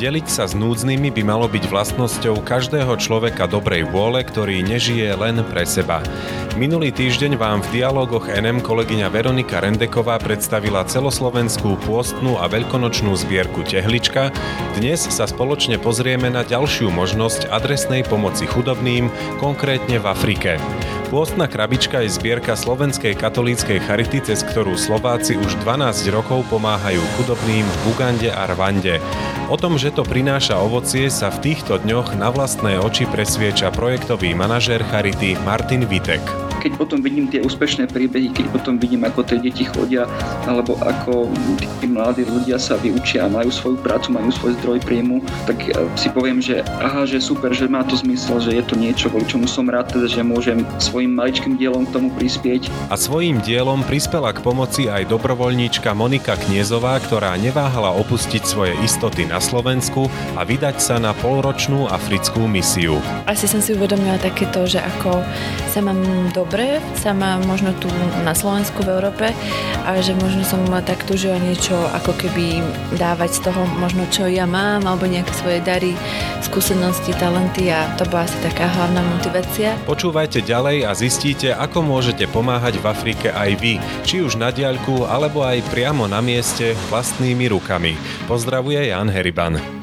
Deliť sa s núdznymi by malo byť vlastnosťou každého človeka dobrej vôle, ktorý nežije len pre seba. Minulý týždeň vám v dialogoch NM kolegyňa Veronika Rendeková predstavila celoslovenskú pôstnu a veľkonočnú zbierku Tehlička. Dnes sa spoločne pozrieme na ďalšiu možnosť adresnej pomoci chudobným, konkrétne v Afrike. Pôstna krabička je zbierka Slovenskej katolíckej charity, cez ktorú Slováci už 12 rokov pomáhajú chudobným v Ugande a Rwande. O tom, že to prináša ovocie, sa v týchto dňoch na vlastné oči presvieča projektový manažér charity Martin Vitek keď potom vidím tie úspešné príbehy, keď potom vidím, ako tie deti chodia, alebo ako tí mladí ľudia sa vyučia a majú svoju prácu, majú svoj zdroj príjmu, tak si poviem, že aha, že super, že má to zmysel, že je to niečo, kvôli čomu som rád, teda, že môžem svojim maličkým dielom k tomu prispieť. A svojím dielom prispela k pomoci aj dobrovoľníčka Monika Kniezová, ktorá neváhala opustiť svoje istoty na Slovensku a vydať sa na polročnú africkú misiu. Asi som si uvedomila takéto, že ako sa mám do dobre, sama možno tu na Slovensku, v Európe a že možno som tak túžila niečo ako keby dávať z toho možno čo ja mám alebo nejaké svoje dary, skúsenosti, talenty a to bola asi taká hlavná motivácia. Počúvajte ďalej a zistíte, ako môžete pomáhať v Afrike aj vy, či už na diaľku alebo aj priamo na mieste vlastnými rukami. Pozdravuje Jan Heriban.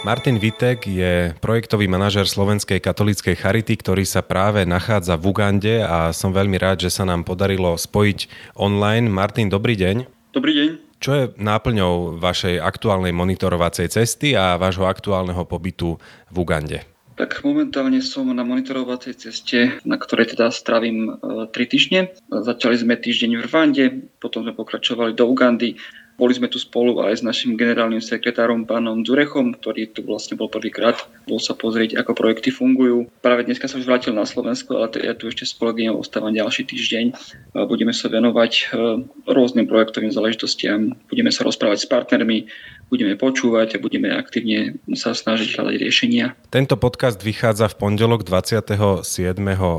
Martin Vitek je projektový manažer Slovenskej katolíckej charity, ktorý sa práve nachádza v Ugande a som veľmi rád, že sa nám podarilo spojiť online. Martin, dobrý deň. Dobrý deň. Čo je náplňou vašej aktuálnej monitorovacej cesty a vášho aktuálneho pobytu v Ugande? Tak momentálne som na monitorovacej ceste, na ktorej teda stravím e, 3 týždne. Začali sme týždeň v Rwande, potom sme pokračovali do Ugandy, boli sme tu spolu aj s našim generálnym sekretárom pánom Zurechom, ktorý tu vlastne bol prvýkrát. Bol sa pozrieť, ako projekty fungujú. Práve dneska sa už vrátil na Slovensku, ale ja tu ešte s kolegyňou ostávam ďalší týždeň. Budeme sa venovať e, rôznym projektovým záležitostiam, budeme sa rozprávať s partnermi, budeme počúvať a budeme aktívne sa snažiť hľadať riešenia. Tento podcast vychádza v pondelok 27.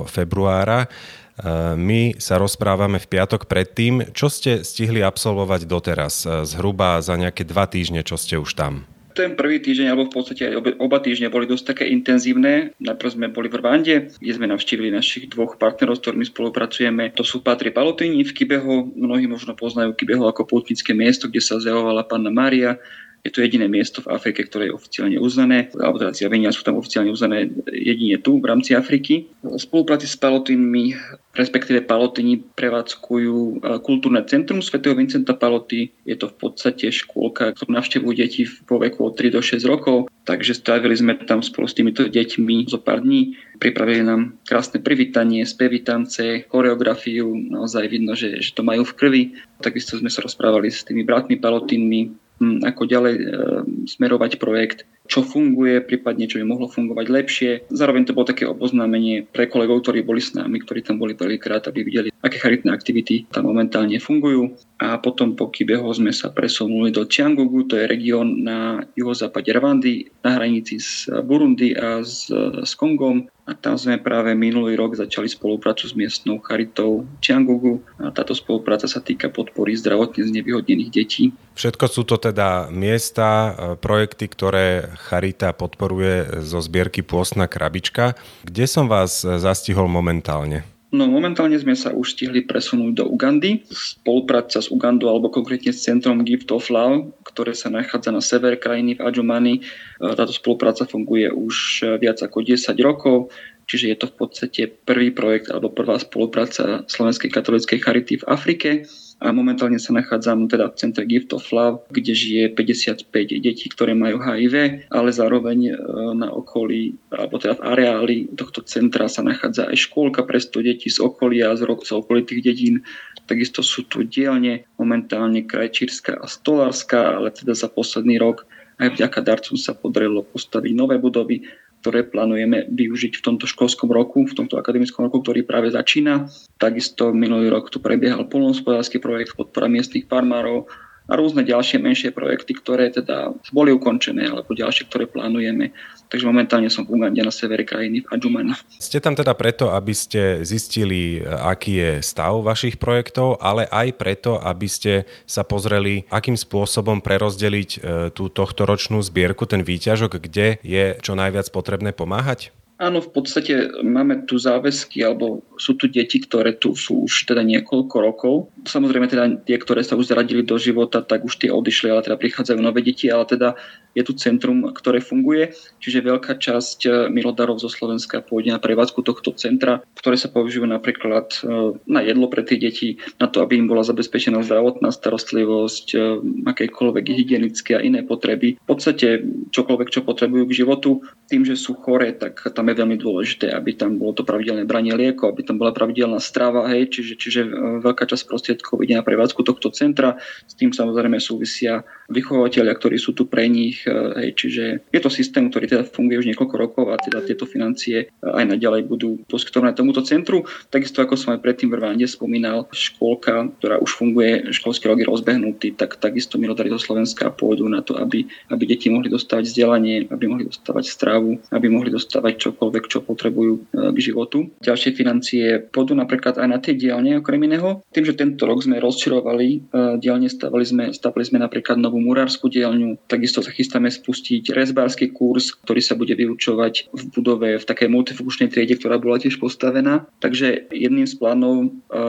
februára. My sa rozprávame v piatok predtým. Čo ste stihli absolvovať doteraz? Zhruba za nejaké dva týždne, čo ste už tam? Ten prvý týždeň, alebo v podstate aj oba týždne boli dosť také intenzívne. Najprv sme boli v Rwande, kde sme navštívili našich dvoch partnerov, s ktorými spolupracujeme. To sú Patri Palotini v Kibeho. Mnohí možno poznajú Kibeho ako pútnické miesto, kde sa zjavovala Panna Mária je to jediné miesto v Afrike, ktoré je oficiálne uznané, alebo teda zjavenia sú tam oficiálne uznané jedine tu v rámci Afriky. V spolupráci s Palotinmi, respektíve Palotini prevádzkujú e, kultúrne centrum svätého Vincenta Paloty. Je to v podstate škôlka, ktorú navštevujú deti vo veku od 3 do 6 rokov, takže strávili sme tam spolu s týmito deťmi zo pár dní. Pripravili nám krásne privítanie, spevy tance, choreografiu, naozaj vidno, že, že to majú v krvi. Takisto sme sa rozprávali s tými bratmi Palotinmi, ako ďalej e, smerovať projekt, čo funguje, prípadne čo by mohlo fungovať lepšie. Zároveň to bolo také oboznámenie pre kolegov, ktorí boli s nami, ktorí tam boli prvýkrát, aby videli, aké charitné aktivity tam momentálne fungujú. A potom po Kibeho sme sa presunuli do Čiangugu, to je región na juhozápade Rwandy, na hranici s Burundi a s, s Kongom a tam sme práve minulý rok začali spoluprácu s miestnou charitou Čiangugu a táto spolupráca sa týka podpory zdravotne znevýhodnených detí. Všetko sú to teda miesta, e, projekty, ktoré Charita podporuje zo zbierky Pôstna krabička. Kde som vás zastihol momentálne? No momentálne sme sa už stihli presunúť do Ugandy. Spolupráca s Ugandou alebo konkrétne s centrom Gift of Love, ktoré sa nachádza na sever krajiny v Adjumani. E, táto spolupráca funguje už viac ako 10 rokov, čiže je to v podstate prvý projekt alebo prvá spolupráca Slovenskej katolíckej charity v Afrike a momentálne sa nachádzam teda v centre Gift of Love, kde žije 55 detí, ktoré majú HIV, ale zároveň e, na okolí, alebo teda v areáli tohto centra sa nachádza aj škôlka pre 100 detí z okolia, z, z okolitých dedín. Takisto sú tu dielne, momentálne krajčírska a stolárska, ale teda za posledný rok aj vďaka darcom sa podarilo postaviť nové budovy, ktoré plánujeme využiť v tomto školskom roku, v tomto akademickom roku, ktorý práve začína. Takisto minulý rok tu prebiehal polnohospodársky projekt podpora miestnych farmárov a rôzne ďalšie menšie projekty, ktoré teda boli ukončené alebo ďalšie, ktoré plánujeme. Takže momentálne som v Ugande na severe krajiny v Adjumana. Ste tam teda preto, aby ste zistili, aký je stav vašich projektov, ale aj preto, aby ste sa pozreli, akým spôsobom prerozdeliť e, tú tohtoročnú zbierku, ten výťažok, kde je čo najviac potrebné pomáhať? Áno, v podstate máme tu záväzky, alebo sú tu deti, ktoré tu sú už teda niekoľko rokov. Samozrejme teda tie, ktoré sa už zaradili do života, tak už tie odišli, ale teda prichádzajú nové deti, ale teda je tu centrum, ktoré funguje, čiže veľká časť eh, milodarov zo Slovenska pôjde na prevádzku tohto centra, ktoré sa používajú napríklad eh, na jedlo pre tie deti, na to, aby im bola zabezpečená zdravotná starostlivosť, eh, akékoľvek hygienické a iné potreby. V podstate čokoľvek, čo potrebujú k životu, tým, že sú chore, tak tam je veľmi dôležité, aby tam bolo to pravidelné branie liekov, aby tam bola pravidelná strava, hej, čiže, čiže e, veľká časť prostriedkov ide na prevádzku tohto centra. S tým samozrejme súvisia vychovateľia, ktorí sú tu pre nich, e, hej, čiže je to systém, ktorý teda funguje už niekoľko rokov a teda tieto financie aj naďalej budú poskytované tomuto centru. Takisto ako som aj predtým v Rwande spomínal, škôlka, ktorá už funguje, školský rok je rozbehnutý, tak takisto milodary zo Slovenska pôjdu na to, aby, aby deti mohli dostávať vzdelanie, aby mohli dostávať stravu, aby mohli dostávať čo čokoľvek, čo potrebujú e, k životu. Ďalšie financie pôjdu napríklad aj na tie dielne, okrem iného. Tým, že tento rok sme rozširovali e, dielne, stavali sme, stavali sme napríklad novú murárskú dielňu, takisto sa chystáme spustiť rezbársky kurz, ktorý sa bude vyučovať v budove v takej multifunkčnej triede, ktorá bola tiež postavená. Takže jedným z plánov e,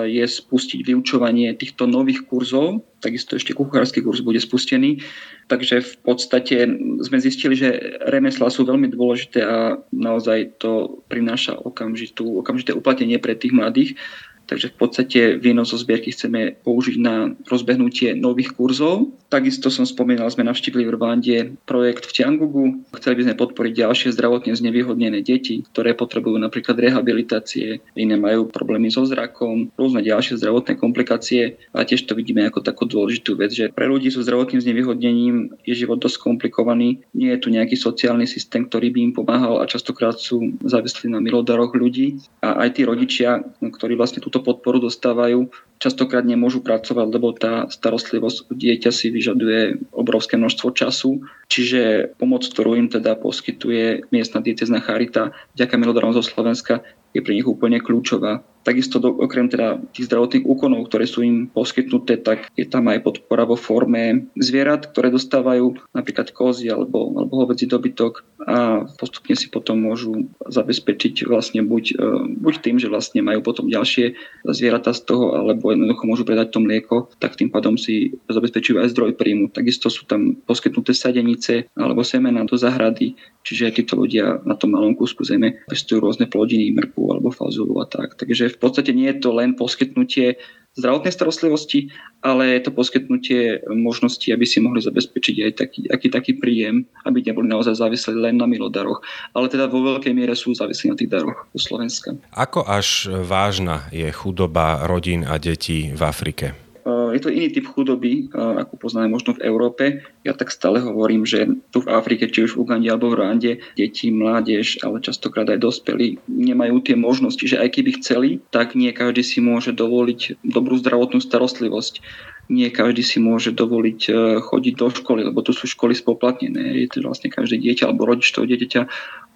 je spustiť vyučovanie týchto nových kurzov, takisto ešte kuchársky kurz bude spustený. Takže v podstate sme zistili, že remeslá sú veľmi dôležité a naozaj to prináša okamžitú, okamžité uplatenie pre tých mladých. Takže v podstate výnos zo zbierky chceme použiť na rozbehnutie nových kurzov. Takisto som spomínal, sme navštívili v Rwande projekt v Tiangugu. Chceli by sme podporiť ďalšie zdravotne znevýhodnené deti, ktoré potrebujú napríklad rehabilitácie, iné majú problémy so zrakom, rôzne ďalšie zdravotné komplikácie a tiež to vidíme ako takú dôležitú vec, že pre ľudí so zdravotným znevýhodnením je život dosť komplikovaný. Nie je tu nejaký sociálny systém, ktorý by im pomáhal a častokrát sú závislí na milodaroch ľudí a aj tí rodičia, ktorí vlastne tú túto podporu dostávajú, častokrát nemôžu pracovať, lebo tá starostlivosť dieťa si vyžaduje obrovské množstvo času. Čiže pomoc, ktorú im teda poskytuje miestna diecezna charita, vďaka milodarom zo Slovenska, je pre nich úplne kľúčová. Takisto do, okrem teda tých zdravotných úkonov, ktoré sú im poskytnuté, tak je tam aj podpora vo forme zvierat, ktoré dostávajú napríklad kozy alebo, alebo hovedzí dobytok a postupne si potom môžu zabezpečiť vlastne buď, e, buď tým, že vlastne majú potom ďalšie zvieratá z toho, alebo jednoducho môžu predať to mlieko, tak tým pádom si zabezpečujú aj zdroj príjmu. Takisto sú tam poskytnuté sadenice alebo semena do zahrady, čiže títo ľudia na tom malom kúsku zeme pestujú rôzne plodiny, mrku alebo fazulu a tak. Takže v podstate nie je to len poskytnutie zdravotnej starostlivosti, ale je to poskytnutie možnosti, aby si mohli zabezpečiť aj taký, aký taký príjem, aby neboli naozaj závislí len na milodaroch, ale teda vo veľkej miere sú závislí na tých daroch zo Slovenska. Ako až vážna je chudoba rodín a detí v Afrike? Je to iný typ chudoby, ako poznáme možno v Európe. Ja tak stále hovorím, že tu v Afrike, či už v Ugande alebo v Rwande, deti, mládež, ale častokrát aj dospelí nemajú tie možnosti, že aj keby chceli, tak nie každý si môže dovoliť dobrú zdravotnú starostlivosť nie každý si môže dovoliť e, chodiť do školy, lebo tu sú školy spoplatnené. Je to vlastne každé dieťa alebo rodič toho dieťaťa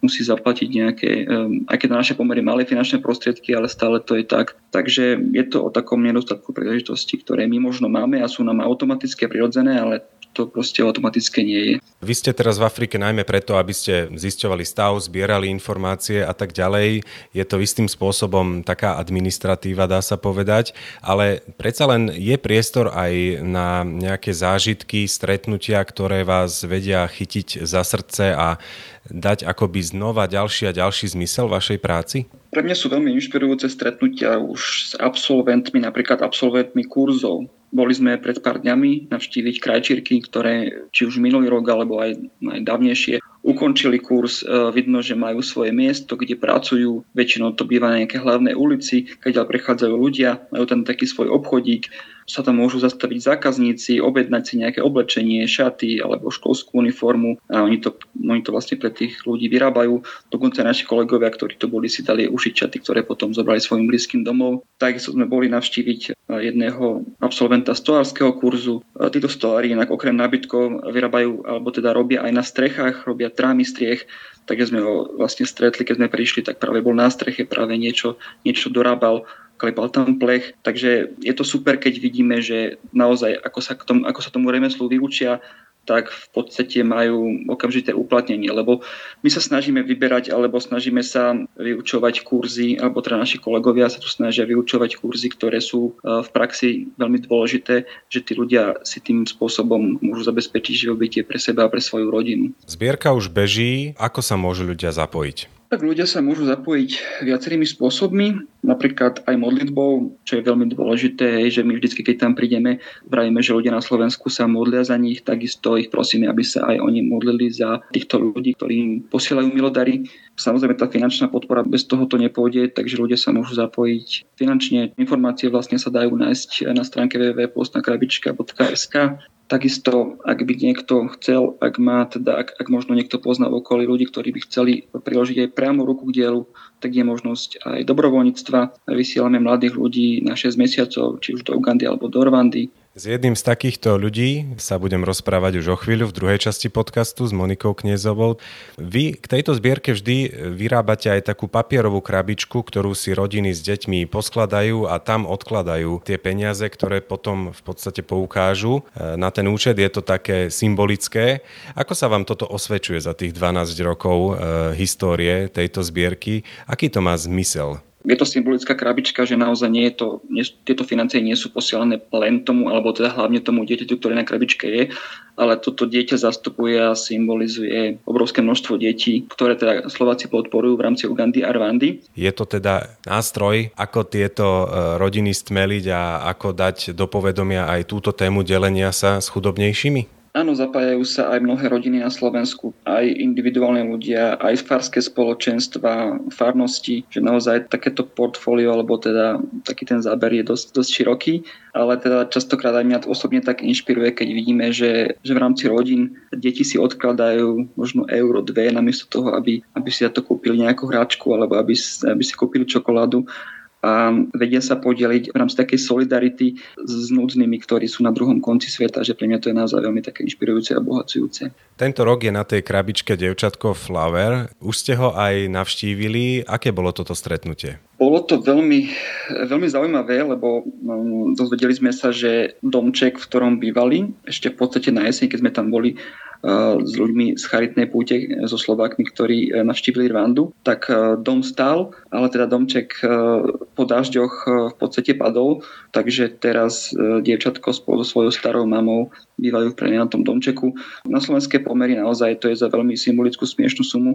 musí zaplatiť nejaké, um, aj keď na naše pomery malé finančné prostriedky, ale stále to je tak. Takže je to o takom nedostatku príležitosti, ktoré my možno máme a sú nám automatické prirodzené, ale to proste automatické nie je. Vy ste teraz v Afrike najmä preto, aby ste zisťovali stav, zbierali informácie a tak ďalej. Je to istým spôsobom taká administratíva, dá sa povedať, ale predsa len je priestor aj na nejaké zážitky, stretnutia, ktoré vás vedia chytiť za srdce a dať akoby znova ďalší a ďalší zmysel vašej práci? Pre mňa sú veľmi inšpirujúce stretnutia už s absolventmi, napríklad absolventmi kurzov. Boli sme pred pár dňami navštíviť krajčírky, ktoré či už minulý rok alebo aj, aj dávnejšie ukončili kurz. E, vidno, že majú svoje miesto, kde pracujú. Väčšinou to býva na nejaké hlavnej ulici, keď prechádzajú ľudia, majú tam taký svoj obchodík sa tam môžu zastaviť zákazníci, objednať si nejaké oblečenie, šaty alebo školskú uniformu a oni to, oni to vlastne pre tých ľudí vyrábajú. Dokonca naši kolegovia, ktorí to boli, si dali ušiť šaty, ktoré potom zobrali svojim blízkym domov. Takisto sme boli navštíviť jedného absolventa stolárskeho kurzu. Títo stolári inak okrem nábytkov vyrábajú, alebo teda robia aj na strechách, robia trámy striech, takže sme ho vlastne stretli, keď sme prišli, tak práve bol na streche, práve niečo, niečo dorábal klepal tam plech, takže je to super, keď vidíme, že naozaj ako sa, k tomu, ako sa tomu remeslu vyučia, tak v podstate majú okamžité uplatnenie, lebo my sa snažíme vyberať alebo snažíme sa vyučovať kurzy, alebo teda naši kolegovia sa tu snažia vyučovať kurzy, ktoré sú e, v praxi veľmi dôležité, že tí ľudia si tým spôsobom môžu zabezpečiť živobytie pre seba a pre svoju rodinu. Zbierka už beží, ako sa môžu ľudia zapojiť? Tak ľudia sa môžu zapojiť viacerými spôsobmi, napríklad aj modlitbou, čo je veľmi dôležité, že my vždy, keď tam prídeme, vravíme, že ľudia na Slovensku sa modlia za nich, takisto ich prosíme, aby sa aj oni modlili za týchto ľudí, ktorí im posielajú milodary. Samozrejme, tá finančná podpora bez toho to nepôjde, takže ľudia sa môžu zapojiť finančne. Informácie vlastne sa dajú nájsť na stránke www.postnakrabička.sk Takisto, ak by niekto chcel, ak má, teda, ak, ak možno niekto pozná okolí ľudí, ktorí by chceli priložiť aj priamo ruku k dielu, tak je možnosť aj dobrovoľníctva. Vysielame mladých ľudí na 6 mesiacov, či už do Ugandy alebo do Rwandy. S jedným z takýchto ľudí sa budem rozprávať už o chvíľu v druhej časti podcastu s Monikou Kniezovou. Vy k tejto zbierke vždy vyrábate aj takú papierovú krabičku, ktorú si rodiny s deťmi poskladajú a tam odkladajú tie peniaze, ktoré potom v podstate poukážu e, na ten účet. Je to také symbolické. Ako sa vám toto osvedčuje za tých 12 rokov e, histórie tejto zbierky? Aký to má zmysel? Je to symbolická krabička, že naozaj nie je to, nie, tieto financie nie sú posielané len tomu, alebo teda hlavne tomu dieťaťu, ktoré na krabičke je, ale toto dieťa zastupuje a symbolizuje obrovské množstvo detí, ktoré teda Slováci podporujú v rámci Ugandy a Rwandy. Je to teda nástroj, ako tieto e, rodiny stmeliť a ako dať do povedomia aj túto tému delenia sa s chudobnejšími? Áno, zapájajú sa aj mnohé rodiny na Slovensku, aj individuálne ľudia, aj farské spoločenstva, farnosti, že naozaj takéto portfólio, alebo teda taký ten záber je dosť, dosť široký, ale teda častokrát aj mňa osobne tak inšpiruje, keď vidíme, že, že v rámci rodín deti si odkladajú možno euro, dve, namiesto toho, aby, aby si za to kúpili nejakú hráčku alebo aby, aby si kúpili čokoládu a vedia sa podeliť v rámci takej solidarity s núdznymi, ktorí sú na druhom konci sveta, že pre mňa to je naozaj veľmi také inšpirujúce a bohacujúce. Tento rok je na tej krabičke devčatko Flower. Už ste ho aj navštívili. Aké bolo toto stretnutie? Bolo to veľmi, veľmi zaujímavé, lebo um, dozvedeli sme sa, že domček, v ktorom bývali, ešte v podstate na jeseň, keď sme tam boli, s ľuďmi z charitnej púte, so Slovákmi, ktorí e, navštívili Rwandu, tak e, dom stál, ale teda domček e, po dažďoch v podstate padol, takže teraz dievčatko spolu so svojou starou mamou bývajú v tom domčeku. Na slovenské pomery naozaj to je za veľmi symbolickú smiešnú sumu.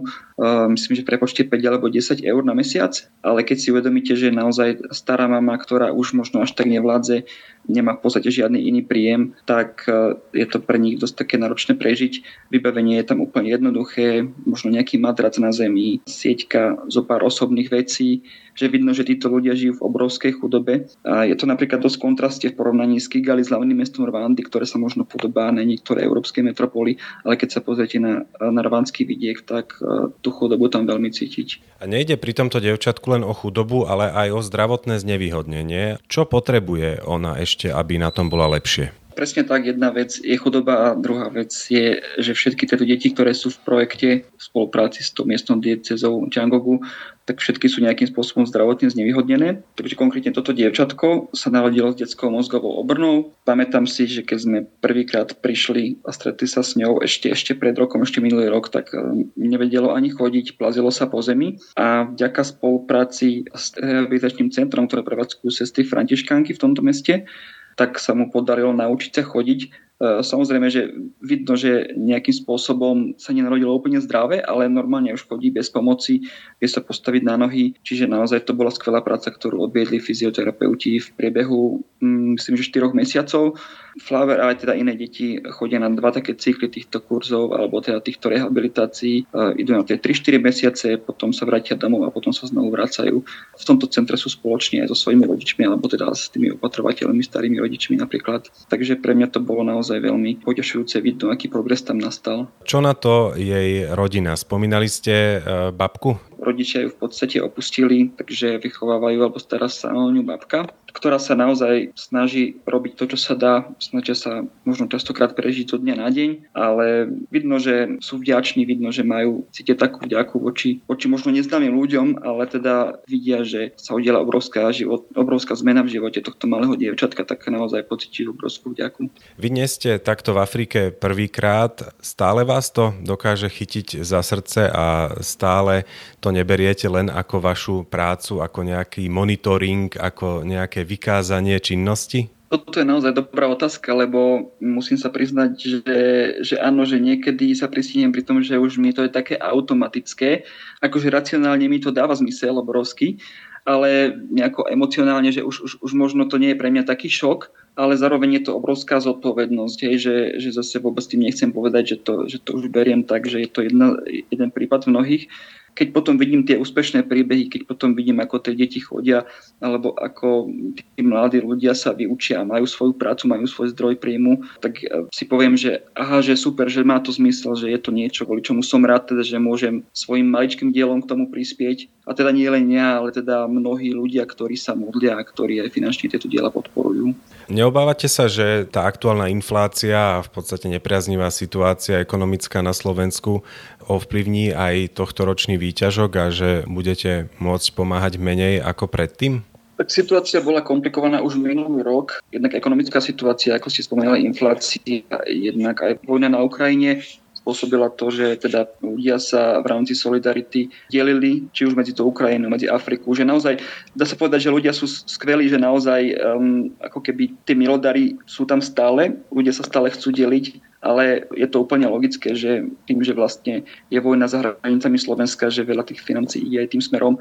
Myslím, že prepočte 5 alebo 10 eur na mesiac, ale keď si uvedomíte, že naozaj stará mama, ktorá už možno až tak nevládze, nemá v podstate žiadny iný príjem, tak e, je to pre nich dosť také náročné prežiť. Vybavenie je tam úplne jednoduché, možno nejaký madrac na zemi, sieťka, zo pár osobných vecí, že vidno, že títo ľudia žijú v obrovskej chudobe. A je to napríklad dosť kontraste v porovnaní s Kigali, s hlavným mestom Rwandy, ktoré sa možno podobá na niektoré európske metropoly, ale keď sa pozriete na, na rwanský vidiek, tak uh, tú chudobu tam veľmi cítiť. A nejde pri tomto devčatku len o chudobu, ale aj o zdravotné znevýhodnenie. Čo potrebuje ona ešte, aby na tom bola lepšie? Presne tak, jedna vec je chudoba a druhá vec je, že všetky tieto deti, ktoré sú v projekte v spolupráci s tou miestnou diecezou Tiangogu, tak všetky sú nejakým spôsobom zdravotne znevýhodnené. Takže konkrétne toto dievčatko sa narodilo s detskou mozgovou obrnou. Pamätám si, že keď sme prvýkrát prišli a stretli sa s ňou ešte, ešte pred rokom, ešte minulý rok, tak e, nevedelo ani chodiť, plazilo sa po zemi a vďaka spolupráci s rehabilitačným centrom, ktoré prevádzkujú sestry Františkánky v tomto meste, tak sa mu podarilo naučiť sa chodiť samozrejme, že vidno, že nejakým spôsobom sa nenarodilo úplne zdravé, ale normálne už chodí bez pomoci, vie sa postaviť na nohy, čiže naozaj to bola skvelá práca, ktorú odviedli fyzioterapeuti v priebehu, mm, myslím, že 4 mesiacov. Flaver, ale teda iné deti chodia na dva také cykly týchto kurzov alebo teda týchto rehabilitácií. Idú na tie 3-4 mesiace, potom sa vrátia domov a potom sa znovu vracajú. V tomto centre sú spoločne aj so svojimi rodičmi alebo teda s tými opatrovateľmi, starými rodičmi napríklad. Takže pre mňa to bolo naozaj veľmi potešujúce vidno, aký progres tam nastal. Čo na to jej rodina? Spomínali ste e, babku? Rodičia ju v podstate opustili, takže vychovávajú alebo stará sa o ňu babka ktorá sa naozaj snaží robiť to, čo sa dá, snažia sa možno častokrát prežiť zo dňa na deň, ale vidno, že sú vďační, vidno, že majú, cítia takú vďaku voči, voči možno neznámym ľuďom, ale teda vidia, že sa udiela obrovská, život, obrovská zmena v živote tohto malého dievčatka, tak naozaj pocítiť obrovskú vďaku. Vy nie ste takto v Afrike prvýkrát, stále vás to dokáže chytiť za srdce a stále to neberiete len ako vašu prácu, ako nejaký monitoring, ako nejaké vykázanie činnosti? Toto je naozaj dobrá otázka, lebo musím sa priznať, že, že áno, že niekedy sa pristihnem pri tom, že už mi to je také automatické, akože racionálne mi to dáva zmysel obrovský, ale nejako emocionálne, že už, už, už možno to nie je pre mňa taký šok, ale zároveň je to obrovská zodpovednosť, hej, že, že zase vôbec tým nechcem povedať, že to, že to už beriem tak, že je to jedna, jeden prípad mnohých, keď potom vidím tie úspešné príbehy, keď potom vidím, ako tie deti chodia, alebo ako tí mladí ľudia sa vyučia, majú svoju prácu, majú svoj zdroj príjmu, tak e, si poviem, že aha, že super, že má to zmysel, že je to niečo, kvôli čomu som rád, teda, že môžem svojim maličkým dielom k tomu prispieť. A teda nie len ja, ale teda mnohí ľudia, ktorí sa modlia a ktorí aj finančne tieto diela podporujú. Neobávate sa, že tá aktuálna inflácia a v podstate nepriaznivá situácia ekonomická na Slovensku ovplyvní aj tohto ročný výťažok a že budete môcť pomáhať menej ako predtým? Tak situácia bola komplikovaná už minulý rok. Jednak ekonomická situácia, ako ste spomenuli, inflácia, jednak aj vojna na Ukrajine spôsobila to, že teda ľudia sa v rámci Solidarity delili, či už medzi to Ukrajinou, medzi Afriku, že naozaj, dá sa povedať, že ľudia sú skvelí, že naozaj um, ako keby tie milodary sú tam stále, ľudia sa stále chcú deliť ale je to úplne logické, že tým, že vlastne je vojna za hranicami Slovenska, že veľa tých financí ide aj tým smerom,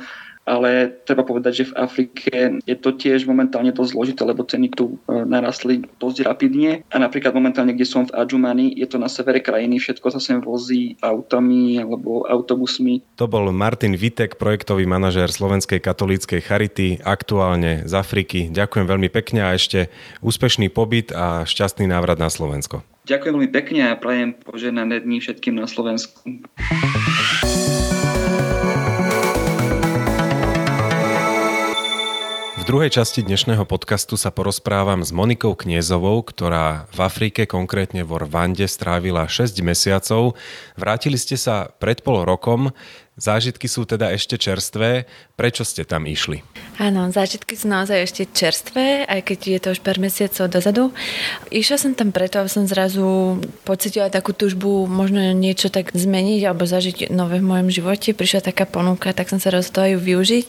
ale treba povedať, že v Afrike je to tiež momentálne dosť zložité, lebo ceny tu e, narastli dosť rapidne a napríklad momentálne, kde som v Adjumani, je to na severe krajiny, všetko sa sem vozí autami alebo autobusmi. To bol Martin Vitek, projektový manažér Slovenskej katolíckej Charity, aktuálne z Afriky. Ďakujem veľmi pekne a ešte úspešný pobyt a šťastný návrat na Slovensko. Ďakujem veľmi pekne a prajem poženané dní všetkým na Slovensku. Druhej časti dnešného podcastu sa porozprávam s Monikou Kniezovou, ktorá v Afrike, konkrétne vo Rwande, strávila 6 mesiacov. Vrátili ste sa pred pol rokom. Zážitky sú teda ešte čerstvé. Prečo ste tam išli? Áno, zážitky sú naozaj ešte čerstvé, aj keď je to už pár mesiacov dozadu. Išla som tam preto, aby som zrazu pocitila takú túžbu možno niečo tak zmeniť alebo zažiť nové v mojom živote. Prišla taká ponuka, tak som sa rozhodla ju využiť,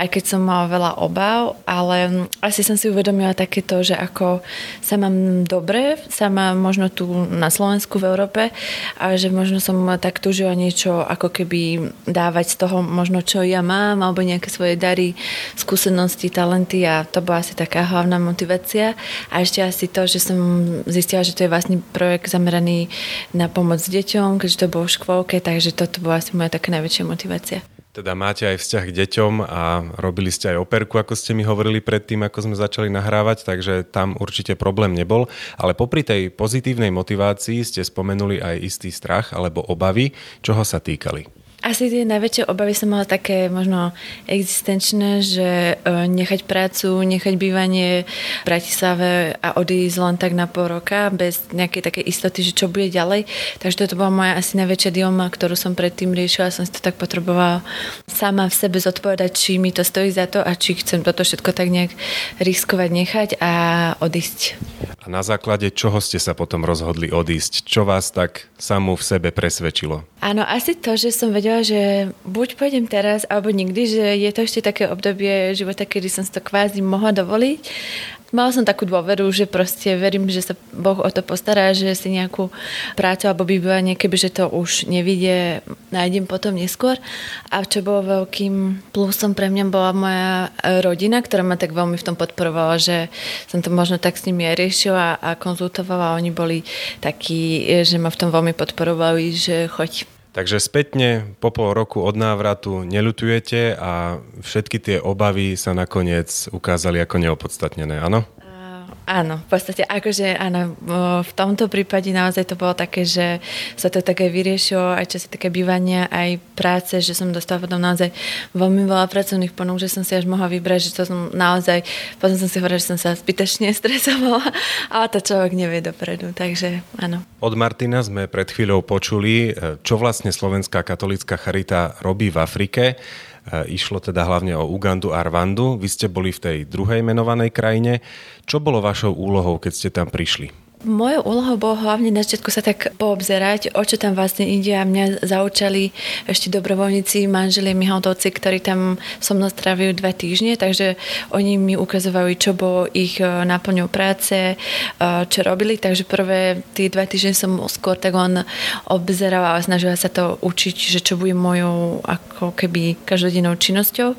aj keď som mala veľa obav, ale asi som si uvedomila takéto, že ako sa mám dobre, sama možno tu na Slovensku, v Európe a že možno som tak túžila niečo ako keby dávať z toho možno, čo ja mám, alebo nejaké svoje dary, skúsenosti, talenty a to bola asi taká hlavná motivácia. A ešte asi to, že som zistila, že to je vlastne projekt zameraný na pomoc deťom, keďže to bolo v škôlke, takže toto bola asi moja taká najväčšia motivácia. Teda máte aj vzťah k deťom a robili ste aj operku, ako ste mi hovorili predtým, ako sme začali nahrávať, takže tam určite problém nebol. Ale popri tej pozitívnej motivácii ste spomenuli aj istý strach alebo obavy, čoho sa týkali. Asi tie najväčšie obavy som mala také možno existenčné, že e, nechať prácu, nechať bývanie v Bratislave a odísť len tak na pol roka bez nejakej takej istoty, že čo bude ďalej. Takže toto bola moja asi najväčšia dilema, ktorú som predtým riešila. Som si to tak potrebovala sama v sebe zodpovedať, či mi to stojí za to a či chcem toto všetko tak nejak riskovať, nechať a odísť. A na základe čoho ste sa potom rozhodli odísť? Čo vás tak samú v sebe presvedčilo? Áno, asi to, že som vedela, vedela, že buď pôjdem teraz, alebo nikdy, že je to ešte také obdobie života, kedy som si to kvázi mohla dovoliť mala som takú dôveru, že proste verím, že sa Boh o to postará, že si nejakú prácu alebo bývanie, keby že to už nevidie, nájdem potom neskôr. A čo bolo veľkým plusom pre mňa bola moja rodina, ktorá ma tak veľmi v tom podporovala, že som to možno tak s nimi aj riešila a konzultovala. Oni boli takí, že ma v tom veľmi podporovali, že choď Takže spätne po pol roku od návratu neľutujete a všetky tie obavy sa nakoniec ukázali ako neopodstatnené, áno? Áno, v podstate akože áno, v tomto prípade naozaj to bolo také, že sa to také vyriešilo aj čo sa také bývania, aj práce, že som dostala potom naozaj veľmi veľa pracovných ponúk, že som si až mohla vybrať, že to som naozaj, potom som si hovorila, že som sa zbytečne stresovala, ale to človek nevie dopredu, takže áno. Od Martina sme pred chvíľou počuli, čo vlastne Slovenská katolická charita robí v Afrike. E, išlo teda hlavne o Ugandu a Rwandu. Vy ste boli v tej druhej menovanej krajine. Čo bolo vašou úlohou, keď ste tam prišli? Mojou úlohou bolo hlavne na začiatku sa tak poobzerať, o čo tam vlastne ide a mňa zaučali ešte dobrovoľníci, manželie Mihaldovci, ktorí tam so mnou strávajú dva týždne, takže oni mi ukazovali, čo bolo ich e, náplňou práce, e, čo robili, takže prvé tie dva týždne som skôr tak on obzerala a snažila sa to učiť, že čo bude mojou ako keby každodennou činnosťou.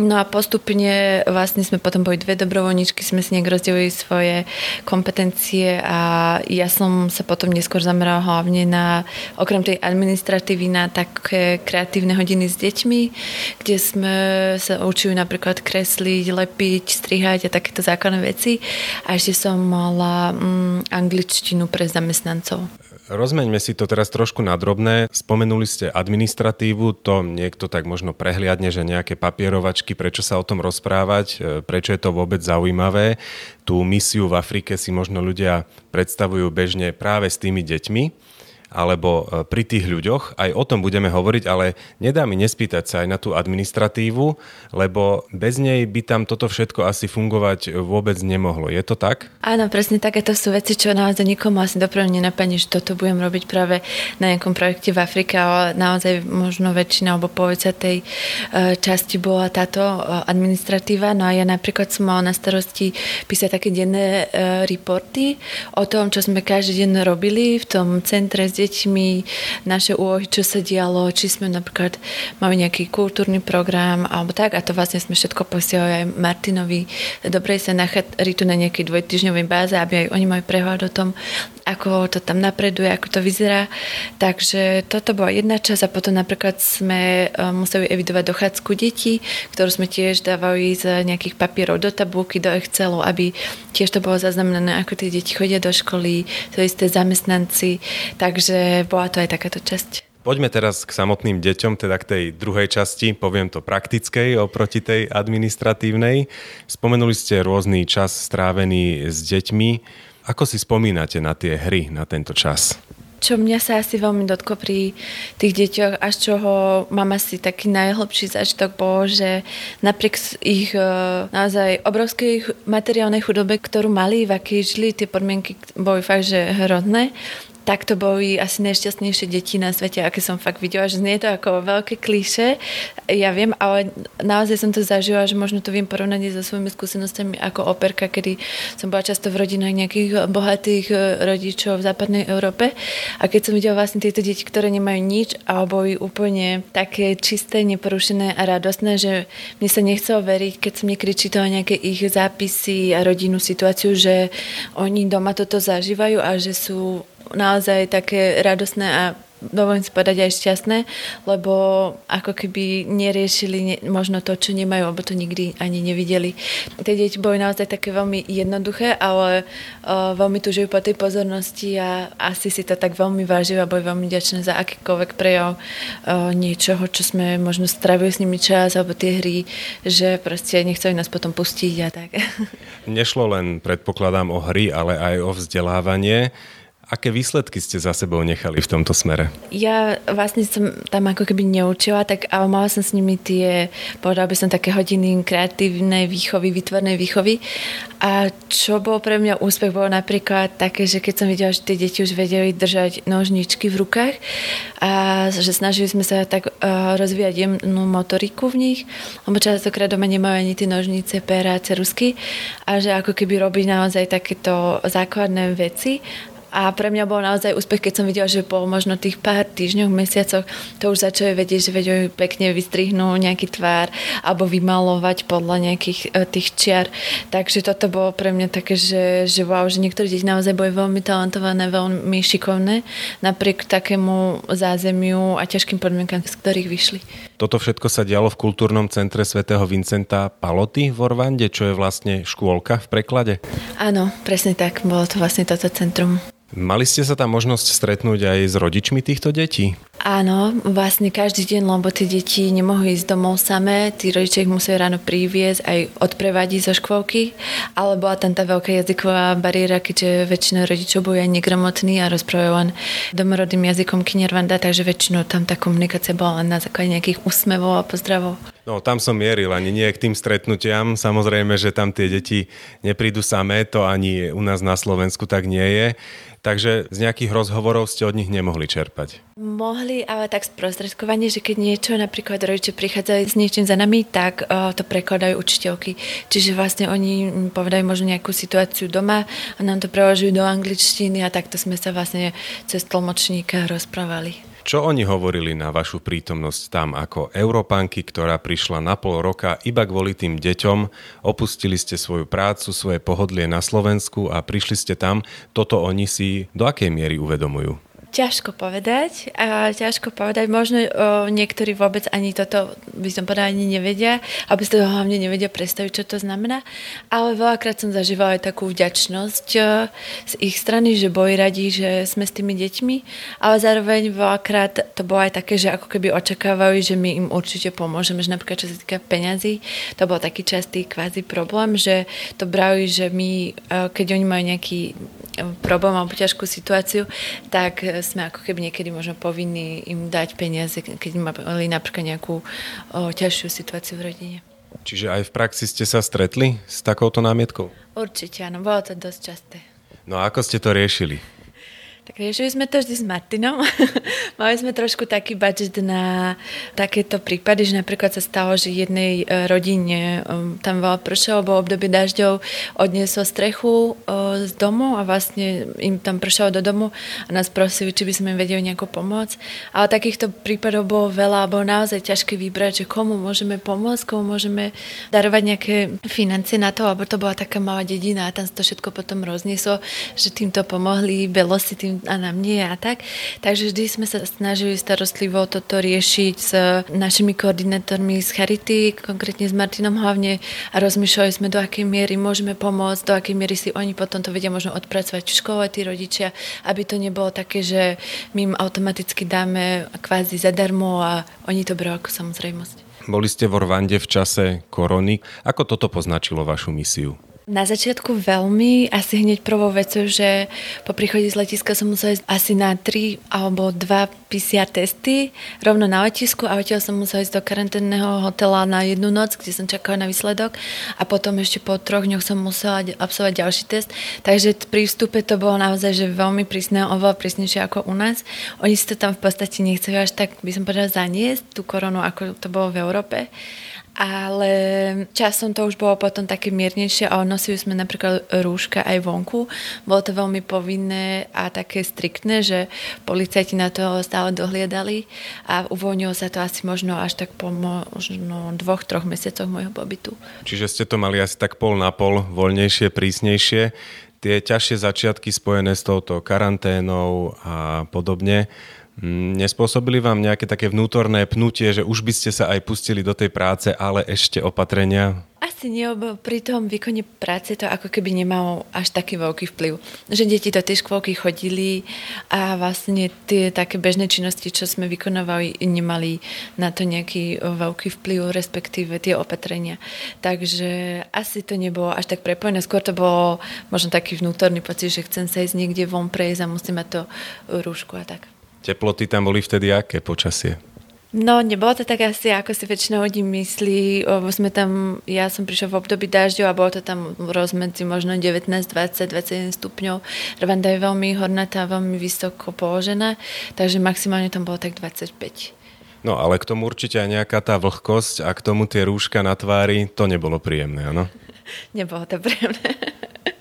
No a postupne vlastne sme potom boli dve dobrovoľníčky, sme si nejak rozdelili svoje kompetencie a ja som sa potom neskôr zamerala hlavne na, okrem tej administratívy, na také kreatívne hodiny s deťmi, kde sme sa učili napríklad kresliť, lepiť, strihať a takéto základné veci. A ešte som mala mm, angličtinu pre zamestnancov. Rozmeňme si to teraz trošku na drobné. Spomenuli ste administratívu, to niekto tak možno prehliadne, že nejaké papierovačky, prečo sa o tom rozprávať, e, prečo je to vôbec zaujímavé. Tú misiu v Afrike si možno ľudia predstavujú bežne práve s tými deťmi alebo e, pri tých ľuďoch. Aj o tom budeme hovoriť, ale nedá mi nespýtať sa aj na tú administratívu, lebo bez nej by tam toto všetko asi fungovať vôbec nemohlo. Je to tak? Áno, presne takéto sú veci, čo naozaj nikomu asi dopredu nenapadne, že toto budem robiť práve na nejakom projekte v Afrike, ale naozaj možno väčšina alebo polovica tej e, časti bola táto e, administratíva. No a ja napríklad som mala na starosti písať také denné reporty o tom, čo sme každý deň robili v tom centre deťmi, naše úlohy, čo sa dialo, či sme napríklad mali nejaký kultúrny program alebo tak a to vlastne sme všetko posielali aj Martinovi dobrej sa nachádzali tu na nejakej dvojtyžňovej báze, aby aj oni mali prehľad o tom, ako to tam napreduje, ako to vyzerá. Takže toto bola jedna časť a potom napríklad sme e, museli evidovať dochádzku detí, ktorú sme tiež dávali z nejakých papierov do tabulky, do Excelu, aby tiež to bolo zaznamenané, ako tie deti chodia do školy, to isté zamestnanci. Takže bola to aj takáto časť. Poďme teraz k samotným deťom, teda k tej druhej časti, poviem to praktickej oproti tej administratívnej. Spomenuli ste rôzny čas strávený s deťmi. Ako si spomínate na tie hry, na tento čas? čo mňa sa asi veľmi dotklo pri tých deťoch, až čoho mám asi taký najhlbší zážitok bolo, že napriek ich e, naozaj obrovskej materiálnej chudobe, ktorú mali, v akej žili, tie podmienky boli fakt, že hrozné, tak to boli asi najšťastnejšie deti na svete, aké som fakt videla, že znie to ako veľké klíše, ja viem, ale naozaj som to zažila, že možno to viem porovnať so svojimi skúsenostami ako operka, kedy som bola často v rodinách nejakých bohatých e, rodičov v západnej Európe. A keď som videla vlastne tieto deti, ktoré nemajú nič a boli úplne také čisté, neporušené a radostné, že mne sa nechcelo veriť, keď som niekedy čítala nejaké ich zápisy a rodinnú situáciu, že oni doma toto zažívajú a že sú naozaj také radosné a dovolím si povedať aj šťastné, lebo ako keby neriešili ne, možno to, čo nemajú, alebo to nikdy ani nevideli. Tie deti boli naozaj také veľmi jednoduché, ale uh, veľmi tužujú po tej pozornosti a asi si to tak veľmi vážia a boli veľmi ďačné za akýkoľvek prejav uh, niečoho, čo sme možno stravili s nimi čas, alebo tie hry, že proste nechceli nás potom pustiť a tak. Nešlo len, predpokladám, o hry, ale aj o vzdelávanie. Aké výsledky ste za sebou nechali v tomto smere? Ja vlastne som tam ako keby neučila, tak ale mala som s nimi tie, povedal by som, také hodiny kreatívnej výchovy, vytvornej výchovy. A čo bol pre mňa úspech, bolo napríklad také, že keď som videla, že tie deti už vedeli držať nožničky v rukách a že snažili sme sa tak uh, rozvíjať jemnú motoriku v nich, lebo častokrát doma nemajú ani tie nožnice, pera, cerusky a že ako keby robí naozaj takéto základné veci a pre mňa bol naozaj úspech, keď som videla, že po možno tých pár týždňoch, mesiacoch to už začali vedieť, že vedia pekne vystrihnúť nejaký tvár alebo vymalovať podľa nejakých e, tých čiar. Takže toto bolo pre mňa také, že, že wow, že niektorí deti naozaj boli veľmi talentované, veľmi šikovné, napriek takému zázemiu a ťažkým podmienkam, z ktorých vyšli. Toto všetko sa dialo v kultúrnom centre svätého Vincenta Paloty v Orvande, čo je vlastne škôlka v preklade? Áno, presne tak, bolo to vlastne toto centrum. Mali ste sa tam možnosť stretnúť aj s rodičmi týchto detí? Áno, vlastne každý deň, lebo tie deti nemohli ísť domov samé, tí rodičia ich museli ráno priviesť aj odprevadiť zo škôlky, ale bola tam tá veľká jazyková bariéra, keďže väčšina rodičov boli aj negramotní a rozprávajú len domorodým jazykom Kinyarvanda, takže väčšinou tam tá komunikácia bola len na základe nejakých úsmevov a pozdravov. No, tam som mieril, ani nie k tým stretnutiam. Samozrejme, že tam tie deti neprídu samé, to ani u nás na Slovensku tak nie je. Takže z nejakých rozhovorov ste od nich nemohli čerpať. Mohli, ale tak sprostredkovanie, že keď niečo, napríklad rodiče prichádzali s niečím za nami, tak uh, to prekladajú učiteľky. Čiže vlastne oni povedajú možno nejakú situáciu doma a nám to preložujú do angličtiny a takto sme sa vlastne cez tlmočníka rozprávali. Čo oni hovorili na vašu prítomnosť tam ako Európanky, ktorá prišla na pol roka iba kvôli tým deťom, opustili ste svoju prácu, svoje pohodlie na Slovensku a prišli ste tam, toto oni si do akej miery uvedomujú? Ťažko povedať. A ťažko povedať. Možno o, niektorí vôbec ani toto, by som povedala, ani nevedia, aby si to hlavne nevedia predstaviť, čo to znamená. Ale veľakrát som zažívala aj takú vďačnosť o, z ich strany, že boli radi, že sme s tými deťmi, ale zároveň veľakrát to bolo aj také, že ako keby očakávali, že my im určite pomôžeme, že napríklad čo sa týka peňazí, to bol taký častý kvázi problém, že to brali, že my, keď oni majú nejaký problém alebo ťažkú situáciu, tak sme ako keby niekedy možno povinní im dať peniaze, keď mali napríklad nejakú o, ťažšiu situáciu v rodine. Čiže aj v praxi ste sa stretli s takouto námietkou? Určite áno, bolo to dosť časté. No a ako ste to riešili? Tak riešili sme to vždy s Martinom. Mali sme trošku taký budget na takéto prípady, že napríklad sa stalo, že jednej e, rodine um, tam veľa pršalo, bolo obdobie dažďov, odnieslo strechu e, z domu a vlastne im tam pršalo do domu a nás prosili, či by sme im vedeli nejako pomôcť. Ale takýchto prípadov bolo veľa bolo naozaj ťažké vybrať, že komu môžeme pomôcť, komu môžeme darovať nejaké financie na to, lebo to bola taká malá dedina a tam sa to všetko potom roznieslo, že týmto pomohli Belosi, tým a nám nie a tak. Takže vždy sme sa snažili starostlivo toto riešiť s našimi koordinátormi z Charity, konkrétne s Martinom hlavne a rozmýšľali sme, do akej miery môžeme pomôcť, do akej miery si oni potom to vedia možno odpracovať v škole, tí rodičia, aby to nebolo také, že my im automaticky dáme kvázi zadarmo a oni to berú ako samozrejmosť. Boli ste v Orvande v čase korony. Ako toto poznačilo vašu misiu? Na začiatku veľmi, asi hneď prvou vecou, že po príchode z letiska som musela ísť asi na 3 alebo 2 PCR testy rovno na letisku a odtiaľ som musela ísť do karanténneho hotela na jednu noc, kde som čakala na výsledok a potom ešte po troch dňoch som musela absolvovať ďalší test. Takže pri vstupe to bolo naozaj že veľmi prísne, oveľa prísnejšie ako u nás. Oni si to tam v podstate nechceli až tak, by som povedala, zaniesť tú koronu, ako to bolo v Európe ale časom to už bolo potom také miernejšie a nosili sme napríklad rúška aj vonku. Bolo to veľmi povinné a také striktné, že policajti na to stále dohliadali a uvoľnilo sa to asi možno až tak po možno dvoch, troch mesiacoch môjho pobytu. Čiže ste to mali asi tak pol na pol, voľnejšie, prísnejšie. Tie ťažšie začiatky spojené s touto karanténou a podobne, nespôsobili vám nejaké také vnútorné pnutie, že už by ste sa aj pustili do tej práce, ale ešte opatrenia? Asi Asi nie, lebo pri tom výkone práce to ako keby nemalo až taký veľký vplyv. Že deti do tej škôlky chodili a vlastne tie také bežné činnosti, čo sme vykonovali, nemali na to nejaký veľký vplyv, respektíve tie opatrenia. Takže asi to nebolo až tak prepojené. Skôr to bolo možno taký vnútorný pocit, že chcem sa ísť niekde von prejsť a musím mať to rúšku a tak. Teploty tam boli vtedy aké počasie? No, nebolo to tak asi, ako si väčšina ľudí myslí. Sme tam, ja som prišla v období dažďov a bolo to tam rozmedzi možno 19, 20, 21 stupňov. Rwanda je veľmi hornatá, veľmi vysoko položená, takže maximálne tam bolo tak 25. No ale k tomu určite aj nejaká tá vlhkosť a k tomu tie rúška na tvári, to nebolo príjemné, áno? nebolo to príjemné.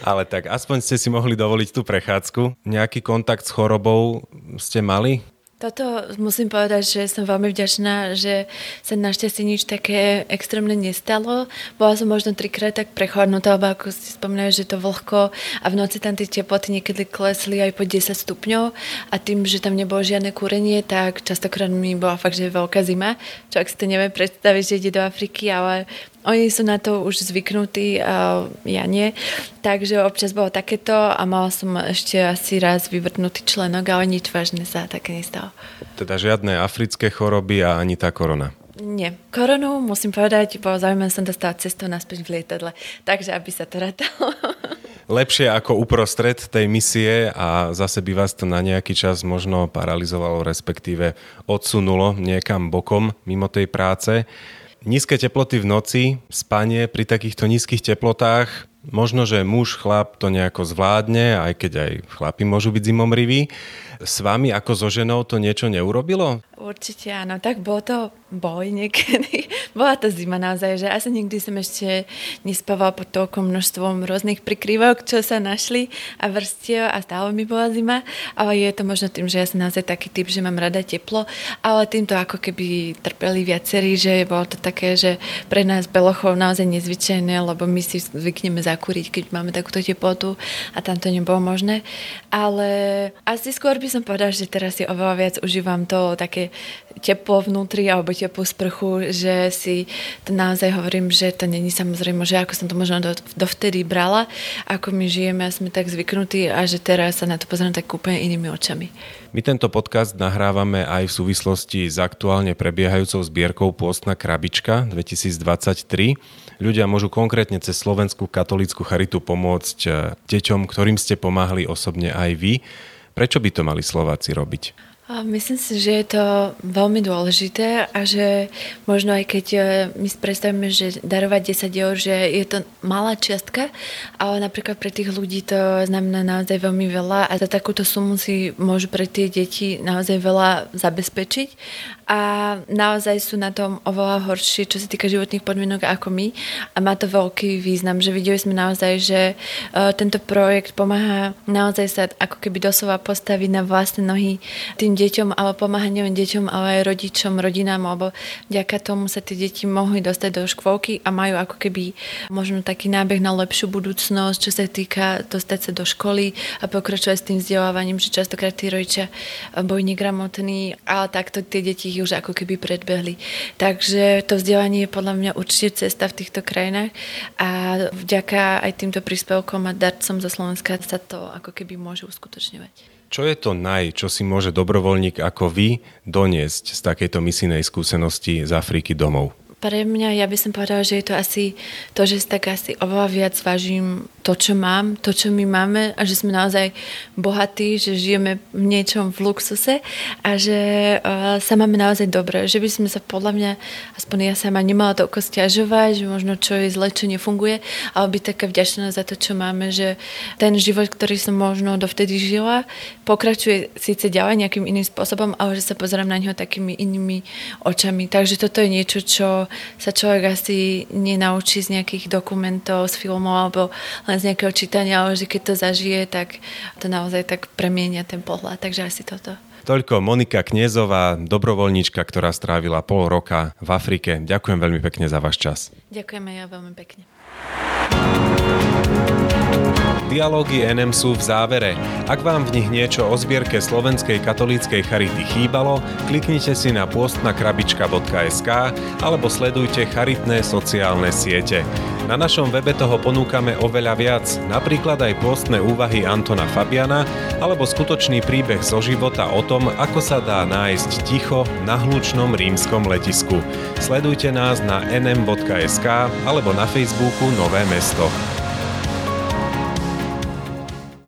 Ale tak aspoň ste si mohli dovoliť tú prechádzku. Nejaký kontakt s chorobou ste mali? Toto musím povedať, že som veľmi vďačná, že sa našťastie nič také extrémne nestalo. Bola som možno trikrát tak prechodnutá, lebo ako ste spomínali, že to vlhko a v noci tam tie teploty niekedy klesli aj po 10 stupňov a tým, že tam nebolo žiadne kúrenie, tak častokrát mi bola fakt, že veľká zima. Čo ak si to neviem predstaviť, že ide do Afriky, ale oni sú na to už zvyknutí, a ja nie. Takže občas bolo takéto a mala som ešte asi raz vyvrtnutý členok, ale nič vážne sa také nestalo. Teda žiadne africké choroby a ani tá korona? Nie. Koronu, musím povedať, bolo zaujímavé som dostala cestu naspäť v lietadle, takže aby sa to rátalo. Lepšie ako uprostred tej misie a zase by vás to na nejaký čas možno paralizovalo, respektíve odsunulo niekam bokom mimo tej práce. Nízke teploty v noci, spanie pri takýchto nízkych teplotách, možno, že muž, chlap to nejako zvládne, aj keď aj chlapi môžu byť zimomriví. S vami ako so ženou to niečo neurobilo? Určite áno, tak bolo to boj niekedy. Bola to zima naozaj, že asi nikdy som ešte nespával pod toľkom množstvom rôznych prikrývok, čo sa našli a vrstiev a stále mi bola zima, ale je to možno tým, že ja som naozaj taký typ, že mám rada teplo, ale týmto ako keby trpeli viacerí, že bolo to také, že pre nás belochov naozaj nezvyčajné, lebo my si zvykneme zakúriť, keď máme takúto teplotu a tam to nebolo možné. Ale asi skôr by som povedala, že teraz si oveľa viac užívam to také teplo vnútri alebo teplú sprchu, že si to naozaj hovorím, že to není samozrejme, že ako som to možno do, dovtedy brala, ako my žijeme a sme tak zvyknutí a že teraz sa na to pozriem tak úplne inými očami. My tento podcast nahrávame aj v súvislosti s aktuálne prebiehajúcou zbierkou Pôstna krabička 2023. Ľudia môžu konkrétne cez Slovenskú katolícku charitu pomôcť eh, deťom, ktorým ste pomáhali osobne aj vy. Prečo by to mali Slováci robiť? Myslím si, že je to veľmi dôležité a že možno aj keď e, my si predstavíme, že darovať 10 eur, že je to malá čiastka, ale napríklad pre tých ľudí to znamená naozaj veľmi veľa a za takúto sumu si môžu pre tie deti naozaj veľa zabezpečiť a naozaj sú na tom oveľa horšie, čo sa týka životných podmienok ako my. A má to veľký význam, že videli sme naozaj, že uh, tento projekt pomáha naozaj sa ako keby doslova postaviť na vlastné nohy tým deťom, ale pomáha nielen deťom, ale aj rodičom, rodinám, lebo vďaka tomu sa tie deti mohli dostať do škôlky a majú ako keby možno taký nábeh na lepšiu budúcnosť, čo sa týka dostať sa do školy a pokračovať s tým vzdelávaním, že častokrát tí rodičia boli negramotní, ale takto tie deti už ako keby predbehli. Takže to vzdelanie je podľa mňa určite cesta v týchto krajinách a vďaka aj týmto príspevkom a darcom zo Slovenska sa to ako keby môže uskutočňovať. Čo je to naj, čo si môže dobrovoľník ako vy doniesť z takejto misijnej skúsenosti z Afriky domov? Pre mňa, ja by som povedala, že je to asi to, že si tak asi oveľa viac vážim to, čo mám, to, čo my máme a že sme naozaj bohatí, že žijeme v niečom v luxuse a že uh, sa máme naozaj dobre. Že by sme sa podľa mňa, aspoň ja sama nemala toľko stiažovať, že možno čo je zle, čo nefunguje, ale byť taká vďačná za to, čo máme, že ten život, ktorý som možno dovtedy žila, pokračuje síce ďalej nejakým iným spôsobom, ale že sa pozerám na neho takými inými očami. Takže toto je niečo, čo sa človek asi nenaučí z nejakých dokumentov, z filmov alebo len z nejakého čítania, ale že keď to zažije, tak to naozaj tak premienia ten pohľad. Takže asi toto. Toľko Monika Kniezová, dobrovoľníčka, ktorá strávila pol roka v Afrike. Ďakujem veľmi pekne za váš čas. Ďakujeme ja veľmi pekne. Dialógy NM sú v závere. Ak vám v nich niečo o zbierke Slovenskej katolíckej charity chýbalo, kliknite si na postnakrabička.sk alebo sledujte charitné sociálne siete. Na našom webe toho ponúkame oveľa viac, napríklad aj postné úvahy Antona Fabiana alebo skutočný príbeh zo života o tom, ako sa dá nájsť ticho na hlučnom rímskom letisku. Sledujte nás na nm.sk alebo na Facebooku Nové mesto.